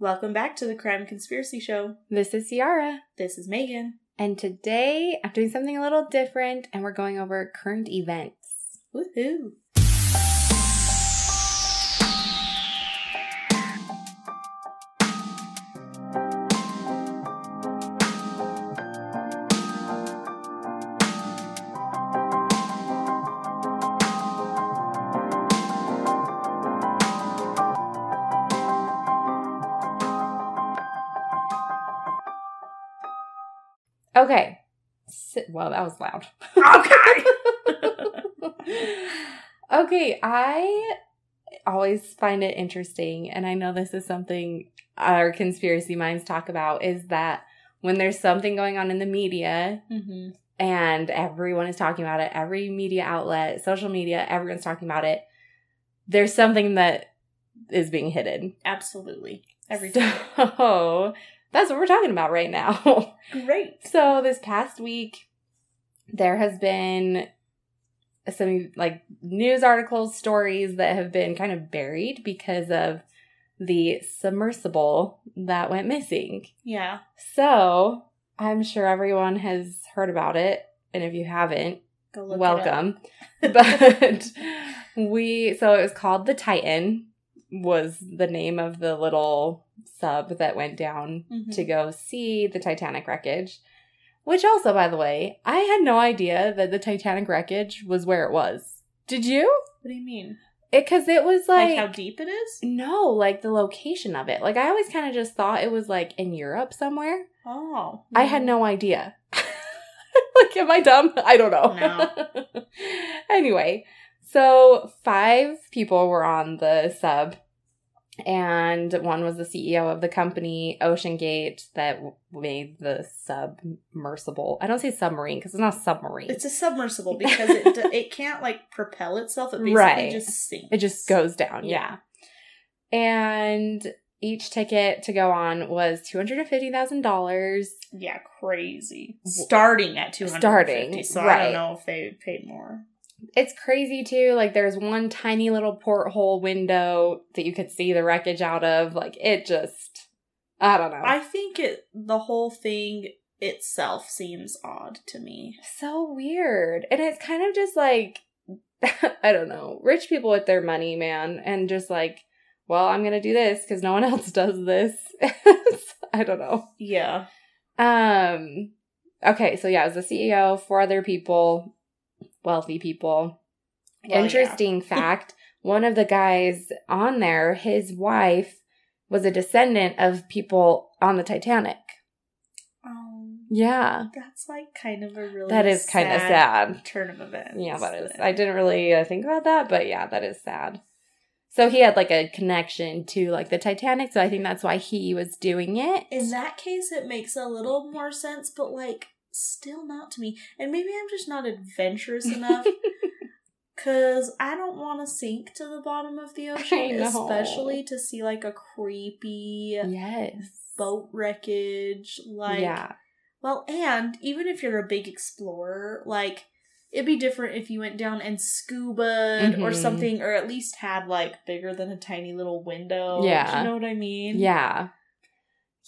Welcome back to the Crime Conspiracy Show. This is Ciara. This is Megan. And today I'm doing something a little different and we're going over current events. Woohoo! Well, that was loud. Okay. okay, I always find it interesting, and I know this is something our conspiracy minds talk about is that when there's something going on in the media mm-hmm. and everyone is talking about it, every media outlet, social media, everyone's talking about it, there's something that is being hidden. Absolutely. Every time. So that's what we're talking about right now. Great. So this past week, there has been some like news articles, stories that have been kind of buried because of the submersible that went missing. Yeah. So I'm sure everyone has heard about it, and if you haven't, welcome. but we so it was called the Titan was the name of the little sub that went down. Mhm. to go see the Titanic wreckage. Which also, by the way, I had no idea that the Titanic wreckage was where it was. Did you? What do you mean? Because it, was like, Like, how deep it is? no, like the location of it. Like I always kind of just thought it was like in Europe somewhere. Oh. I had no idea. like, am I dumb? I don't know. No. anyway, so five people were on the sub, and one was the CEO of the company, OceanGate, that made the submersible. I don't say submarine because it's not a submarine. It's a submersible because it d- it can't like propel itself. It basically Right. just sinks. it just goes down. Yeah. Yeah. And each ticket to go on was $250,000. Yeah, crazy. Starting at two hundred Starting, fifty. So I don't know if they paid more. It's crazy too. Like there's one tiny little porthole window that you could see the wreckage out of. Like it just I don't know. I think it the whole thing itself seems odd to me. so weird. And it's kind of just like I don't know. Rich people with their money, man, and just like, well, I'm going to do this cuz no one else does this. I don't know. Yeah. Um okay, so yeah, it was the CEO, four other people, wealthy people. Well, Interesting fact one of the guys on there, his wife was a descendant of people on the Titanic. Um, Yeah. that's like kind of a really That is kind of sad. turn of events. Yeah, that is. I didn't really uh, think about that, but yeah, that is sad. So he had like a connection to like the Titanic, so I think that's why he was doing it. In that case, it makes a little more sense, but like still not to me. And maybe I'm just not adventurous enough. Cause I don't want to sink to the bottom of the ocean, especially to see like a creepy yes. boat wreckage. Like, yeah. well, and even if you're a big explorer, like it'd be different if you went down and scuba or Mhm. something, or at least had like bigger than a tiny little window. Yeah. you know what I mean? Yeah.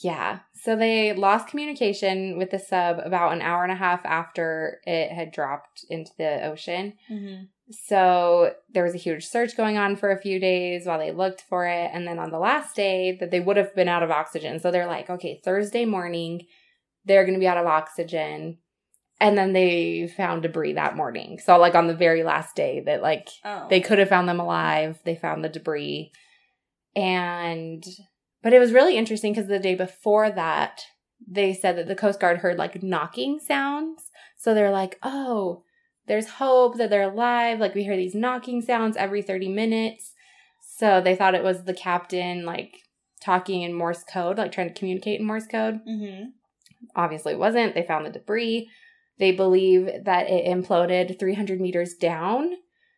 Yeah. So they lost communication with the sub about an hour and a half after it had dropped into the ocean. hmm So there was a huge search going on for a few days while they looked for it. And then on the last day that they would have been out of oxygen. So they're like, okay, Thursday morning, they're going to be out of oxygen. And then they found debris that morning. So like on the very last day that like Oh, they could have found them alive. They found the debris. And, but it was really interesting because the day before that, they said that the Coast Guard heard like knocking sounds. So they're like, oh, there's hope that they're alive. Like we hear these knocking sounds every 30 minutes. So they thought it was the captain like talking in Morse code, like trying to communicate in Morse code. hmm Obviously, it wasn't. They found the debris. They believe that it imploded 300 meters down.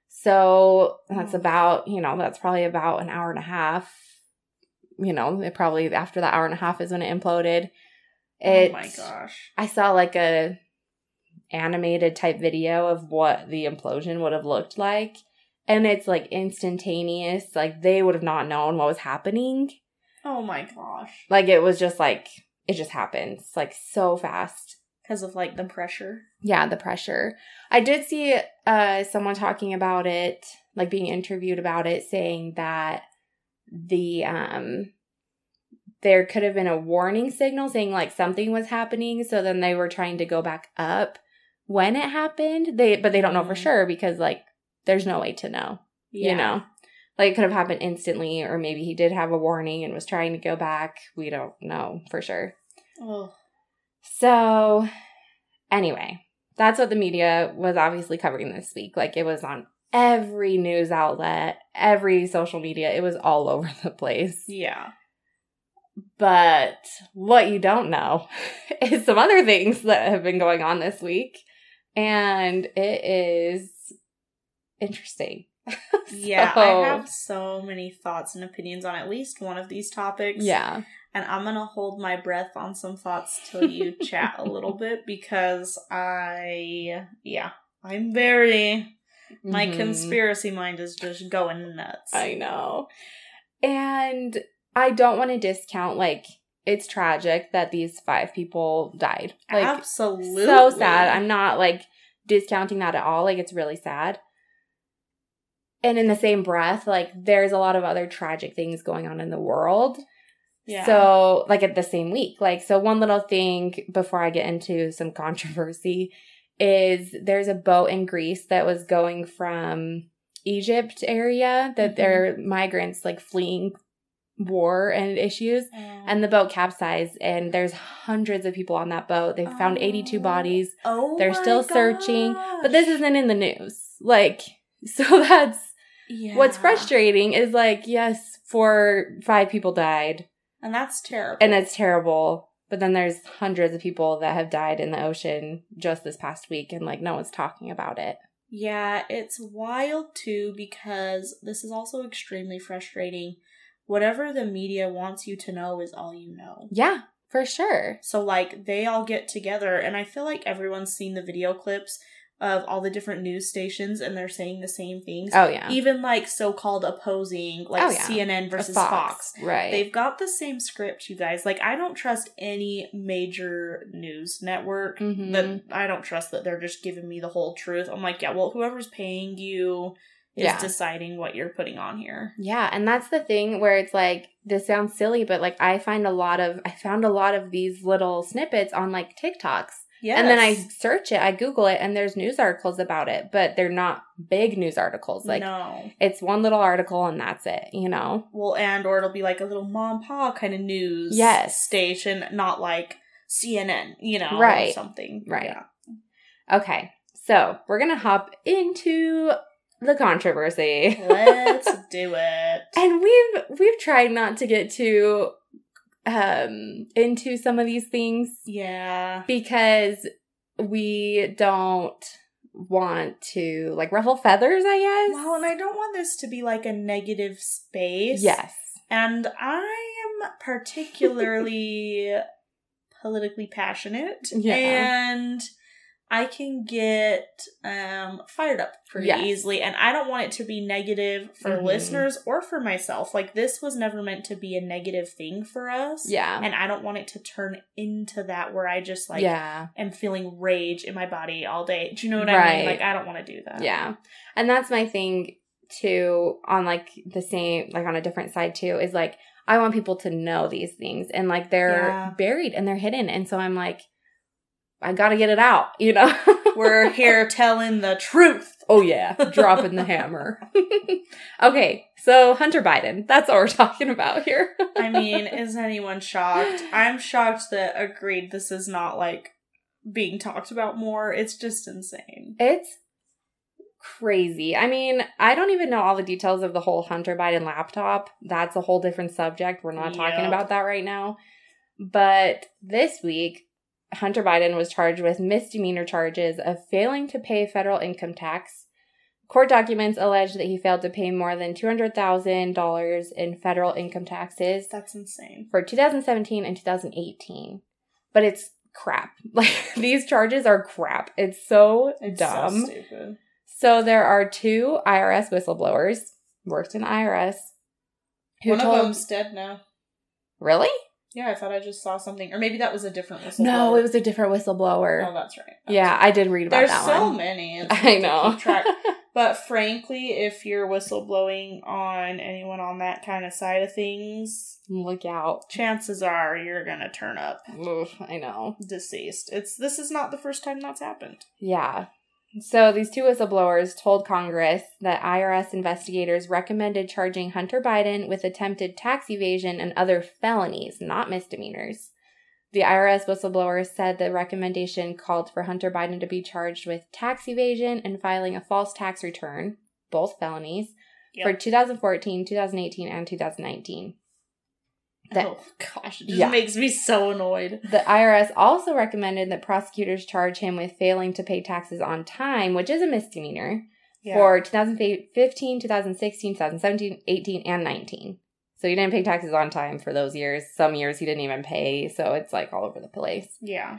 So that's Oh. about, you know, that's probably about an hour and a half. You know, it probably after that hour and a half is when it imploded. It, oh my gosh. I saw like a animated type video of what the implosion would have looked like. And it's like instantaneous. Like they would have not known what was happening. Oh my gosh. Like it was just like it just happens like so fast. Because of like the pressure. Yeah, the pressure. I did see uh someone talking about it, like being interviewed about it, saying that the um there could have been a warning signal saying like something was happening, so then they were trying to go back up when it happened. They but they don't know for Mhm. sure because like there's no way to know. You know. Like it could have happened instantly, or maybe he did have a warning and was trying to go back. We don't know for sure. Oh. So, anyway, that's what the media was obviously covering this week. Like, it was on every news outlet, every social media. It was all over the place. Yeah. But what you don't know is some other things that have been going on this week. And it is interesting. Yeah, I have so many thoughts and opinions on at least one of these topics. Yeah. And I'm going to hold my breath on some thoughts till you chat a little bit because I, yeah, I'm very, my Mhm. conspiracy mind is just going nuts. I know. And I don't want to discount like it's tragic that these five people died. Like Absolutely. so sad. I'm not like discounting that at all. Like it's really sad. And in the same breath, like there's a lot of other tragic things going on in the world. yeah. So, like at the same week, like, so one little thing before I get into some controversy is there's a boat in Greece that was going from Egypt area that Mhm. they're migrants like fleeing war and issues. And the boat capsized, and there's hundreds of people on that boat. They found 82 Oh. bodies. oh, they're still searching, But this isn't in the news. Like, so that's yeah. what's frustrating is like, yes, four, five people died And that's terrible. and it's terrible. But then there's hundreds of people that have died in the ocean just this past week, and like no one's talking about it. Yeah, it's wild too because this is also extremely frustrating. Whatever the media wants you to know is all you know. Yeah, for sure. So, like, they all get together, and I feel like everyone's seen the video clips of all the different news stations, and they're saying the same things. Oh yeah, Even like so called opposing, like Oh, yeah. CNN versus Fox. right? They've got the same script, you guys. Like, I don't trust any major news network Mhm. that I don't trust that they're just giving me the whole truth. I'm like, yeah, well, whoever's paying you is Yeah. deciding what you're putting on here. Yeah, and that's the thing where it's like this sounds silly, but like I find a lot of I found a lot of these little snippets on like TikToks. Yeah. And then I search it, I Google it, and there's news articles about it, but they're not big news articles. Like no. it's one little article and that's it, you know? Well, and or it'll be like a little mom pa kind of news Yes. station, not like CNN, you know, Right. or something. Right. Yeah. Okay. So we're gonna hop into the controversy. Let's do it. and we've we've tried not to get too um into some of these things yeah. because we don't want to like ruffle feathers, I guess. Well, and I don't want this to be like a negative space. yes. And I am particularly politically passionate. Yeah. And I can get um fired up pretty Yes. easily. And I don't want it to be negative for Mhm. listeners or for myself. Like this was never meant to be a negative thing for us. Yeah. And I don't want it to turn into that where I just like yeah. am feeling rage in my body all day. Do you know what I mean? Like I don't want to do that. Yeah. And that's my thing too on like the same like on a different side too is like I want people to know these things and like they're Yeah. buried and they're hidden and so I'm like I got to get it out, you know. We're here telling the truth. Oh yeah, dropping the hammer. okay, so Hunter Biden. That's what we're talking about here. I mean, is anyone shocked? I'm shocked that agreed this is not like being talked about more. It's just insane. It's crazy. I mean, I don't even know all the details of the whole Hunter Biden laptop. That's a whole different subject. We're not talking about that right now. But this week, Hunter Biden was charged with misdemeanor charges of failing to pay federal income tax. Court documents allege that he failed to pay more than $200,000 in federal income taxes That's insane. for 2017 and 2018. But it's crap. Like these charges are crap. It's so It's dumb. so stupid. So there are two IRS whistleblowers worked in IRS who One told of them's dead now. Really? Yeah, I thought I just saw something, or maybe that was a different whistleblower. No, it was a different whistleblower. Oh, that's right. That's yeah, I did read about There's that There's so one. many. It's I know. track. But frankly, if you're whistleblowing on anyone on that kind of side of things, Look out. chances are you're gonna turn up Oof, I know. deceased. It's this is not the first time that's happened. Yeah. So these two whistleblowers told Congress that IRS investigators recommended charging Hunter Biden with attempted tax evasion and other felonies, not misdemeanors. The IRS whistleblowers said the recommendation called for Hunter Biden to be charged with tax evasion and filing a false tax return, both felonies, for 2014, 2018, and 2019. That- oh gosh, it just Yeah. makes me so annoyed. The IRS also recommended that prosecutors charge him with failing to pay taxes on time, which is a misdemeanor, Yeah. for 2015, 2016, 2017, 18, and 19. So he didn't pay taxes on time for those years. Some years he didn't even pay, so it's like all over the place. yeah.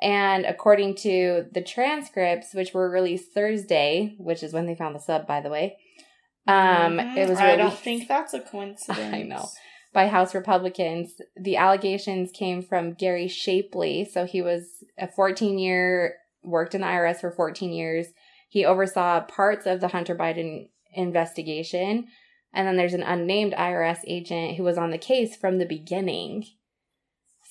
And according to the transcripts, which were released Thursday, which is when they found the sub, by the way, um, Mhm. it was I don't think that's a coincidence. I know. By House Republicans. The allegations came from Gary Shapley. So he was a 14 year, worked in the IRS for 14 years. He oversaw parts of the Hunter Biden investigation. And then there's an unnamed IRS agent who was on the case from the beginning.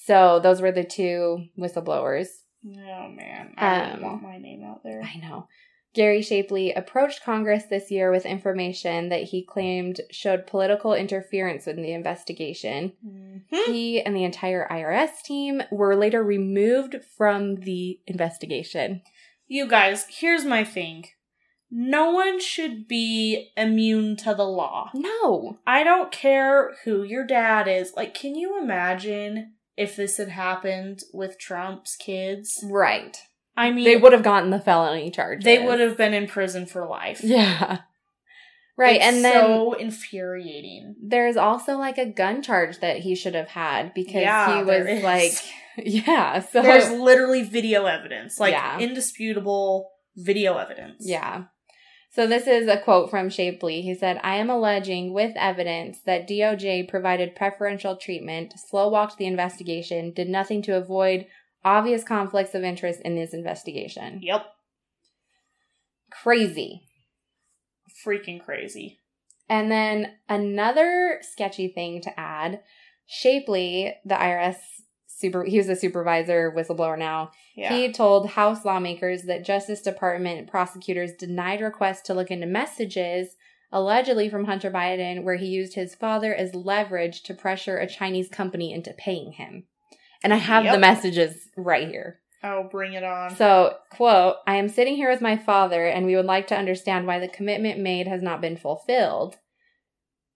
So those were the two whistleblowers. Oh man, I Um, don't want my name out there. I know. Gary Shapley approached Congress this year with information that he claimed showed political interference in the investigation. Mhm. He and the entire IRS team were later removed from the investigation. You guys, here's my thing. No one should be immune to the law. No. I don't care who your dad is. Like, can you imagine if this had happened with Trump's kids? Right. I mean, They would have gotten the felony charges. they would have been in prison for life. Yeah. Right. It's and then so infuriating. there's also like a gun charge that he should have had because Yeah, he was like, yeah. So There's literally video evidence, like Yeah. indisputable video evidence. Yeah. So this is a quote from Shapley. He said, I am alleging with evidence that DOJ provided preferential treatment, slow walked the investigation, did nothing to avoid obvious conflicts of interest in this investigation. Yep. Crazy. Freaking crazy. And then another sketchy thing to add Shapley, the IRS super, he was a supervisor, whistleblower now. Yeah. He told House lawmakers that Justice Department prosecutors denied requests to look into messages allegedly from Hunter Biden where he used his father as leverage to pressure a Chinese company into paying him. And I have the messages right here. oh, bring it on. So, quote, I am sitting here with my father and we would like to understand why the commitment made has not been fulfilled.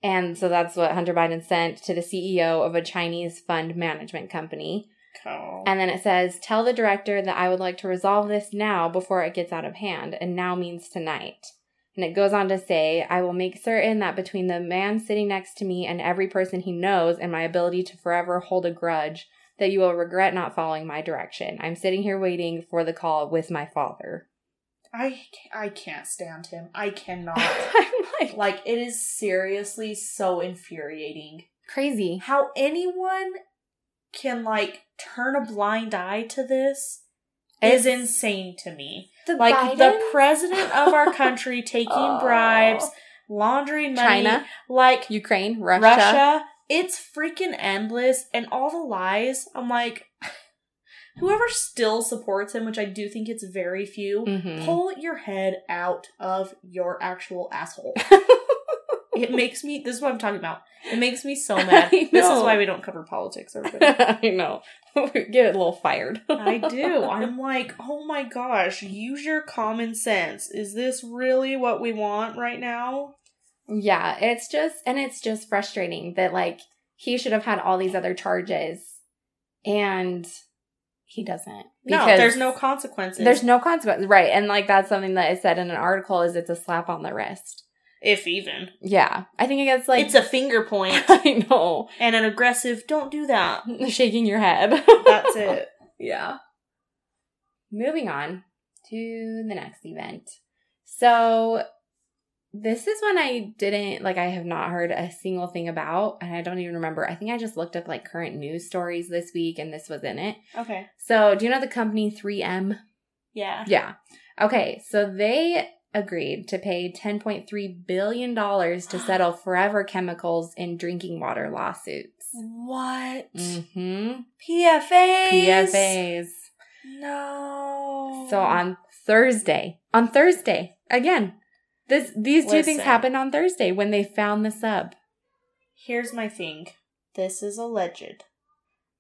And so that's what Hunter Biden sent to the CEO of a Chinese fund management company. Oh. And then it says, Tell the director that I would like to resolve this now before it gets out of hand. And now means tonight. And it goes on to say, I will make certain that between the man sitting next to me and every person he knows and my ability to forever hold a grudge, that you will regret not following my direction. I'm sitting here waiting for the call with my father. I I can't stand him. I cannot. Like, like it is seriously so infuriating crazy. how anyone can like turn a blind eye to this is It's- insane to me. The Like the president of our country taking Oh. bribes, laundering money, China, like Ukraine, Russia. Russia. It's freaking endless, and all the lies. I'm like, whoever still supports him, which I do think it's very few, Mhm. pull your head out of your actual asshole. It makes me. This is what I'm talking about. It makes me so mad. This is why we don't cover politics. Everybody. I know. Get a little fired. I do. I'm like, oh my gosh, use your common sense. Is this really what we want right now? Yeah, it's just and it's just frustrating that like he should have had all these other charges and he doesn't. No, there's no consequences. there's no consequence. Right. And like that's something that is said in an article is it's a slap on the wrist. if even. Yeah. I think it gets like it's a finger point I know. and an aggressive. Don't do that. Shaking your head. That's it. Yeah. Moving on to the next event. So, this is one I didn't like. I have not heard a single thing about, and I don't even remember. I think I just looked up like current news stories this week, and this was in it. Okay. So, do you know the company 3M? Yeah. Yeah. Okay, so they agreed to pay 10.3 billion dollars to settle forever chemicals in drinking water lawsuits. What? Mhm. PFAs. PFAs. No. So on Thursday, on Thursday, again, this these two things happened on Thursday when they found the sub. Here's my thing. This is alleged.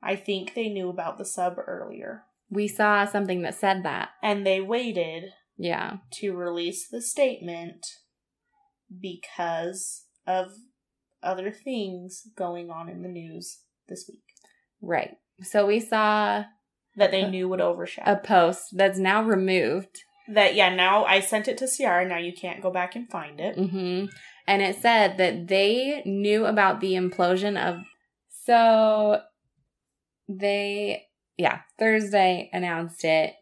I think they knew about the sub earlier. We saw something that said that. And they waited Yeah. to release the statement because of other things going on in the news this week Right. So we saw that they knew would overshadow. a post that's now removed. That yeah, now I sent it to Ciara. Now you can't go back and find it. hmm And it said that they knew about the implosion of. So they, yeah, Thursday announced it.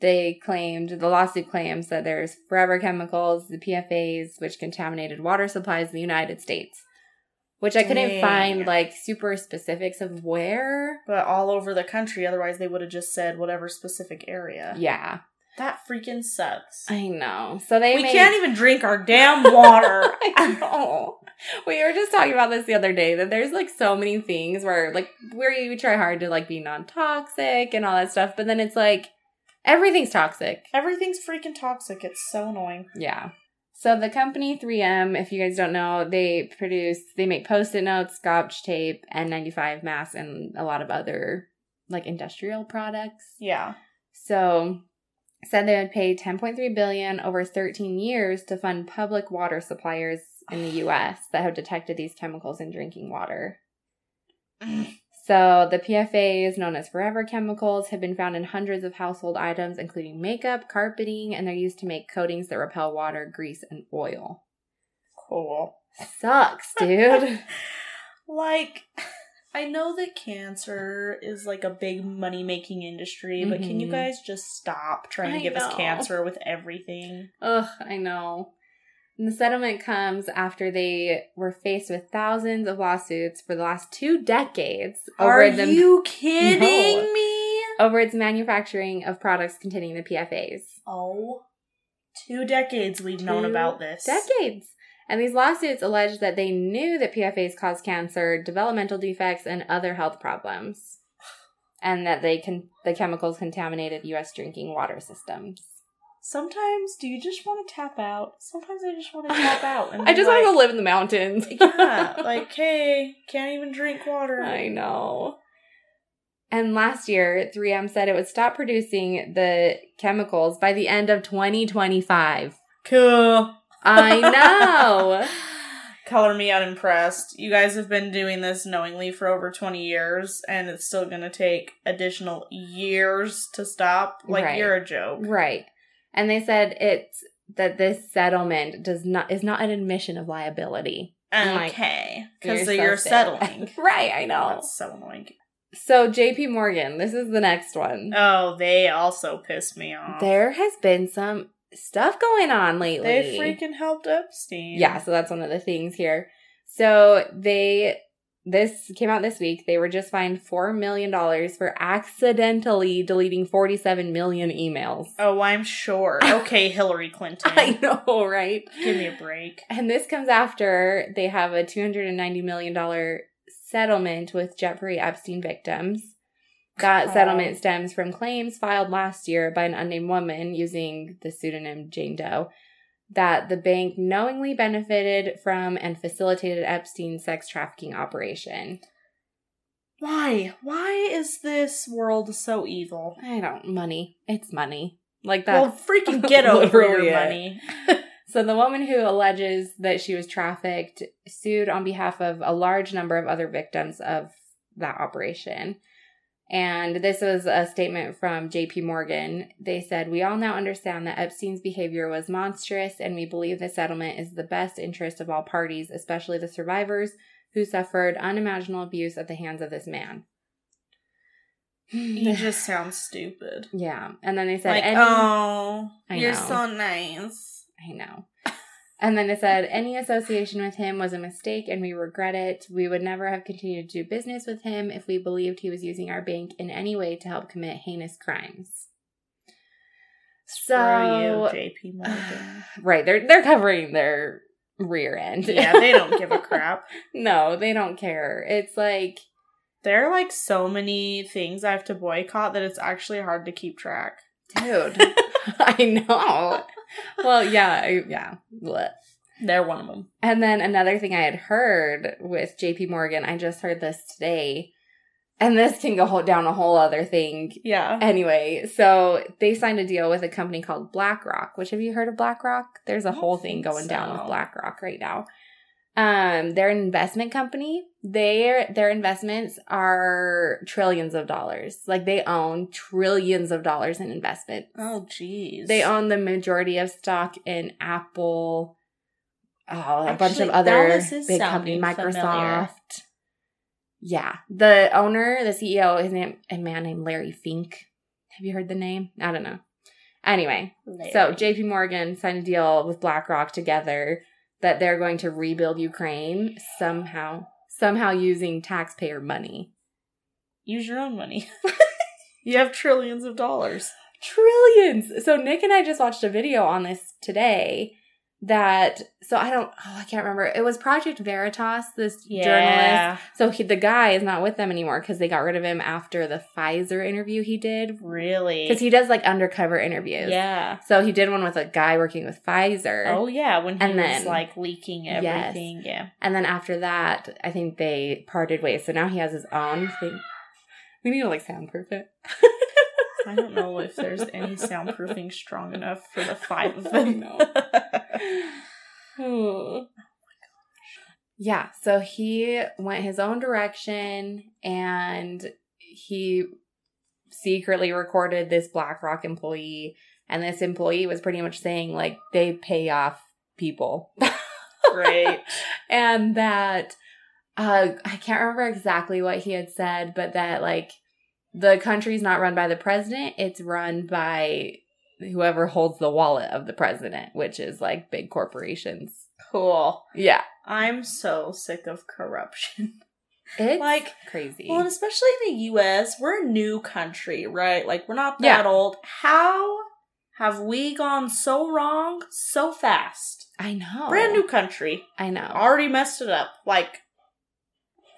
They claimed, the lawsuit claims that there's forever chemicals, the PFAs, which contaminated water supplies in the United States. Which I couldn't Dang. find like super specifics of where. But all over the country, otherwise they would have just said whatever specific area. Yeah, That freaking sucks. I know. So they we made- can't even drink our damn water. I know. We were just talking about this the other day that there's like so many things where like where you try hard to like be non-toxic and all that stuff, but then it's like everything's toxic. Everything's freaking toxic. It's so annoying. Yeah. So the company 3M, if you guys don't know, they produce they make post-it notes, scotch tape, N95 masks, and a lot of other like industrial products. Yeah. So said they would pay 10.3 billion over 13 years to fund public water suppliers in the US that have detected these chemicals in drinking water. So the PFAs, known as forever chemicals, have been found in hundreds of household items including makeup, carpeting, and they're used to make coatings that repel water, grease, and oil. Cool. Sucks, dude. Like, I know that cancer is like a big money making industry, but can you Mhm. guys just stop trying to I give us know. cancer with everything? Ugh, I know. And the settlement comes after they were faced with thousands of lawsuits for the last two decades Are over the you kidding No. me? over its manufacturing of products containing the PFAs. Oh, two decades we've known Two about this. Decades. And these lawsuits allege that they knew that PFAs cause cancer, developmental defects, and other health problems. And that they can the chemicals contaminated US drinking water systems. Sometimes, do you just want to tap out? Sometimes I just want to tap out. And I just like, want to go live in the mountains. yeah, like, hey, can't even drink water. I know. And last year, 3M said it would stop producing the chemicals by the end of 2025. Cool. I know. Color me unimpressed. You guys have been doing this knowingly for over 20 years, and it's still going to take additional years to stop. Like, Right. you're a joke. right. And they said it's that this settlement does not is not an admission of liability. Like, Okay. You're Because so you're settling. right, I know. That's so annoying. So JP Morgan, this is the next one. Oh, they also piss me off. There has been some stuff going on lately. They freaking helped Epstein. Yeah, so that's one of the things here. So they this came out this week. They were just fined four million dollars for accidentally deleting forty-seven million emails. Oh, I'm sure. Okay, Hillary Clinton. I know, right? Give me a break. And this comes after they have a two hundred and ninety million dollar settlement with Jeffrey Epstein victims. That settlement stems from claims filed last year by an unnamed woman using the pseudonym Jane Doe that the bank knowingly benefited from and facilitated Epstein's sex trafficking operation. Why? Why is this world so evil? I don't money. It's money. Like that. Well, freaking get over your money. So the woman who alleges that she was trafficked sued on behalf of a large number of other victims of that operation. And this was a statement from JP Morgan. They said, We all now understand that Epstein's behavior was monstrous, and we believe the settlement is the best interest of all parties, especially the survivors who suffered unimaginable abuse at the hands of this man. He just sounds stupid. yeah. And then they said, Like, oh, I you're know. so nice. I know. And then it said, any association with him was a mistake and we regret it. We would never have continued to do business with him if we believed he was using our bank in any way to help commit heinous crimes. So, you, JP Morgan. right, they're they're covering their rear end. yeah, they don't give a crap. no, they don't care. It's like, There are like so many things I have to boycott that it's actually hard to keep track. dude, I know. Well, yeah, I- yeah. Blech. They're one of them. And then another thing I had heard with JP Morgan, I just heard this today, and this can go down a whole other thing. Yeah. Anyway, so they signed a deal with a company called BlackRock, which have you heard of BlackRock? There's a whole thing going down with BlackRock right now. Um, they're an investment company. Their their investments are trillions of dollars. Like they own trillions of dollars in investment. Oh, jeez. They own the majority of stock in Apple, oh, a bunch of other big companies, Microsoft. familiar. Yeah, the owner, the CEO, is name, a man named Larry Fink. Have you heard the name? I don't know. Anyway, so JP Morgan signed a deal with BlackRock together that they're going to rebuild Ukraine somehow, somehow using taxpayer money. use your own money. you have trillions of dollars. Trillions. So Nick and I just watched a video on this today that so I don't oh I can't remember. It was Project Veritas, this journalist. So he, the guy is not with them anymore because they got rid of him after the Pfizer interview he did Really? because he does like undercover interviews. Yeah. So he did one with a guy working with Pfizer. Oh yeah, when he And was then- like leaking Yes. everything. Yeah. And then after that, I think they parted ways. So now he has his own thing. We need to like soundproof it. I don't know if there's any soundproofing strong enough for the five of them. know. Oh. Yeah, so he went his own direction and he secretly recorded this BlackRock employee and this employee was pretty much saying like they pay off people. right. and that uh I can't remember exactly what he had said, but that like the country's not run by the president, it's run by whoever holds the wallet of the president, which is like big corporations. Cool. Yeah. I'm so sick of corruption. It's Like, crazy. Well, and especially in the US, we're a new country, right? Like we're not Yeah. that old. How have we gone so wrong so fast? I know. Brand new country. I know. Already messed it up. Like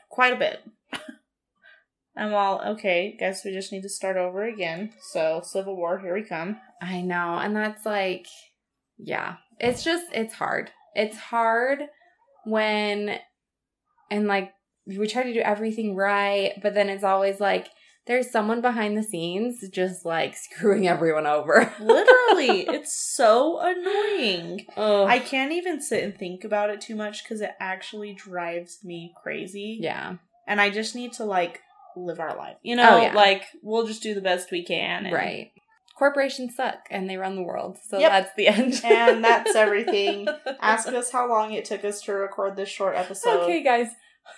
quite a bit. And while okay, guess we just need to start over again. So Civil War, here we come. I know. And that's like, yeah, it's just, it's hard. It's hard when, and like, we try to do everything right, but then it's always like, there's someone behind the scenes just like screwing everyone over. Literally, it's so annoying. oh, I can't even sit and think about it too much because it actually drives me crazy. yeah, and I just need to like live our life. You know, Oh, yeah. like we'll just do the best we can. And, right. Corporations suck and they run the world. So Yep. that's the end. And that's everything. Ask us how long it took us to record this short episode. Okay, guys,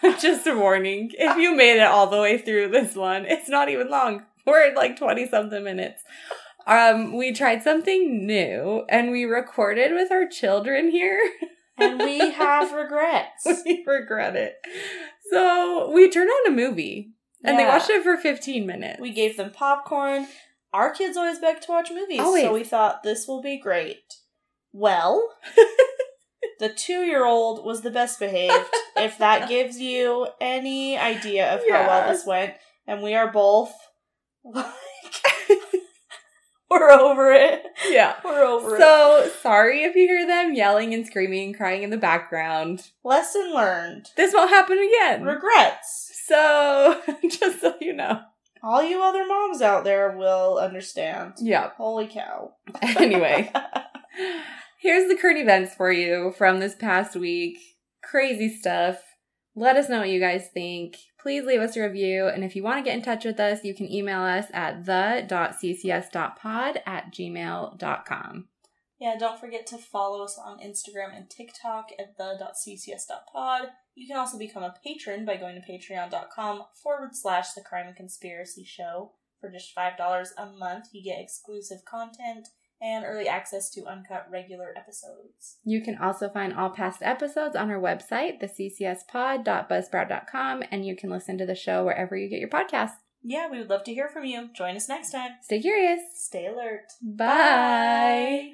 just a warning. If you made it all the way through this one, it's not even long. We're at like 20 something minutes. Um, we tried something new and we recorded with our children here. And we have regrets. we regret it. So we turned on a movie and they watched it for 15 minutes. We gave them popcorn. Our kids always beg to watch movies, oh, Always. so we thought this will be great. Well, the two-year-old was the best behaved. if that gives you any idea of how Yeah. well this went, and we are both like, we're over it. yeah. We're over it. So sorry if you hear them yelling and screaming and crying in the background. Lesson learned. This won't happen again. Regrets. So, just so you know. All you other moms out there will understand. Yeah. Holy cow. Anyway, here's the current events for you from this past week. Crazy stuff. Let us know what you guys think. Please leave us a review. And if you want to get in touch with us, you can email us at the.ccs.pod at gmail.com. Yeah, don't forget to follow us on Instagram and TikTok at the.ccs.pod. You can also become a patron by going to patreon.com forward slash the crime and conspiracy show. For just $5 a month, you get exclusive content and early access to uncut regular episodes. You can also find all past episodes on our website, theccspod.buzzsprout.com, and you can listen to the show wherever you get your podcasts. Yeah, we would love to hear from you. Join us next time. Stay curious. Stay alert. Bye. Bye.